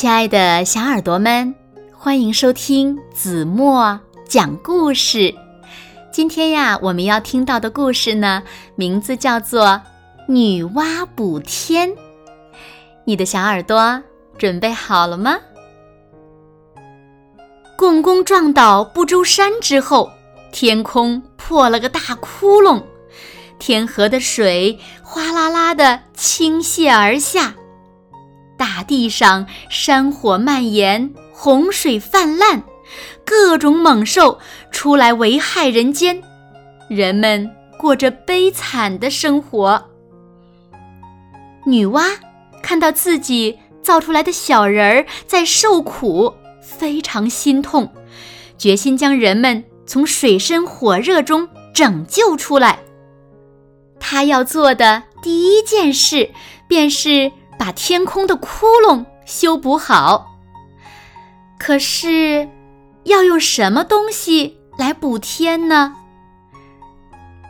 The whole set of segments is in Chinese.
亲爱的小耳朵们，欢迎收听子墨讲故事。今天呀，我们要听到的故事呢，名字叫做《女娲补天》。你的小耳朵准备好了吗？共工撞倒不周山之后，天空破了个大窟窿，天河的水哗啦啦的倾泻而下。大地上山火蔓延，洪水泛滥，各种猛兽出来危害人间，人们过着悲惨的生活。女娲看到自己造出来的小人儿在受苦，非常心痛，决心将人们从水深火热中拯救出来。她要做的第一件事，便是。把天空的窟窿修补好。可是，要用什么东西来补天呢？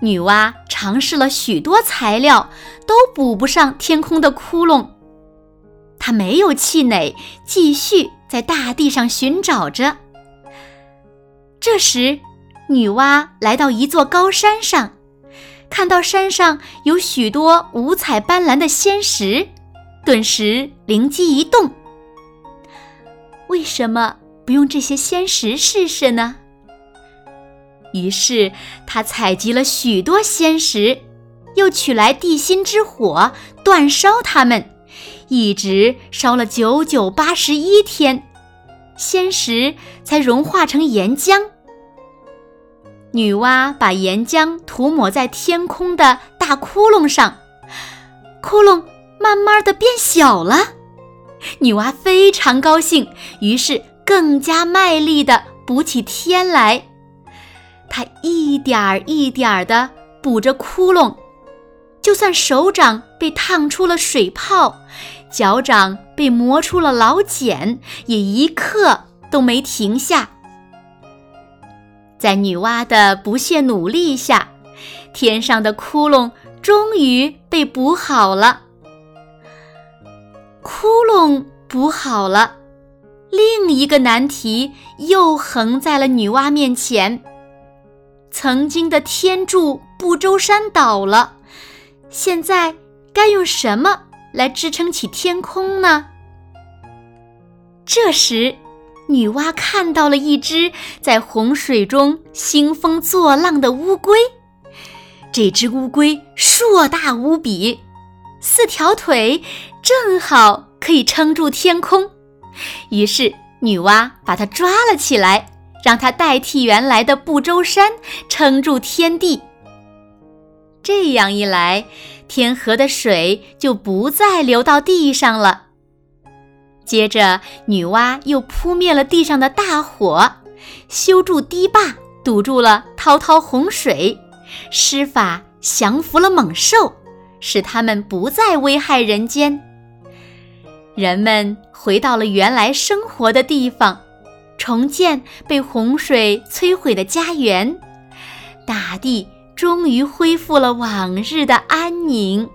女娲尝试了许多材料，都补不上天空的窟窿。她没有气馁，继续在大地上寻找着。这时，女娲来到一座高山上，看到山上有许多五彩斑斓的仙石。顿时灵机一动，为什么不用这些仙石试试呢？于是他采集了许多仙石，又取来地心之火煅烧它们，一直烧了九九八十一天，仙石才融化成岩浆。女娲把岩浆涂抹在天空的大窟窿上，窟窿。慢慢的变小了，女娲非常高兴，于是更加卖力的补起天来。她一点儿一点儿的补着窟窿，就算手掌被烫出了水泡，脚掌被磨出了老茧，也一刻都没停下。在女娲的不懈努力下，天上的窟窿终于被补好了。窟窿补好了，另一个难题又横在了女娲面前。曾经的天柱不周山倒了，现在该用什么来支撑起天空呢？这时，女娲看到了一只在洪水中兴风作浪的乌龟。这只乌龟硕大无比。四条腿正好可以撑住天空，于是女娲把它抓了起来，让它代替原来的不周山撑住天地。这样一来，天河的水就不再流到地上了。接着，女娲又扑灭了地上的大火，修筑堤坝，堵住了滔滔洪水，施法降服了猛兽。使他们不再危害人间，人们回到了原来生活的地方，重建被洪水摧毁的家园，大地终于恢复了往日的安宁。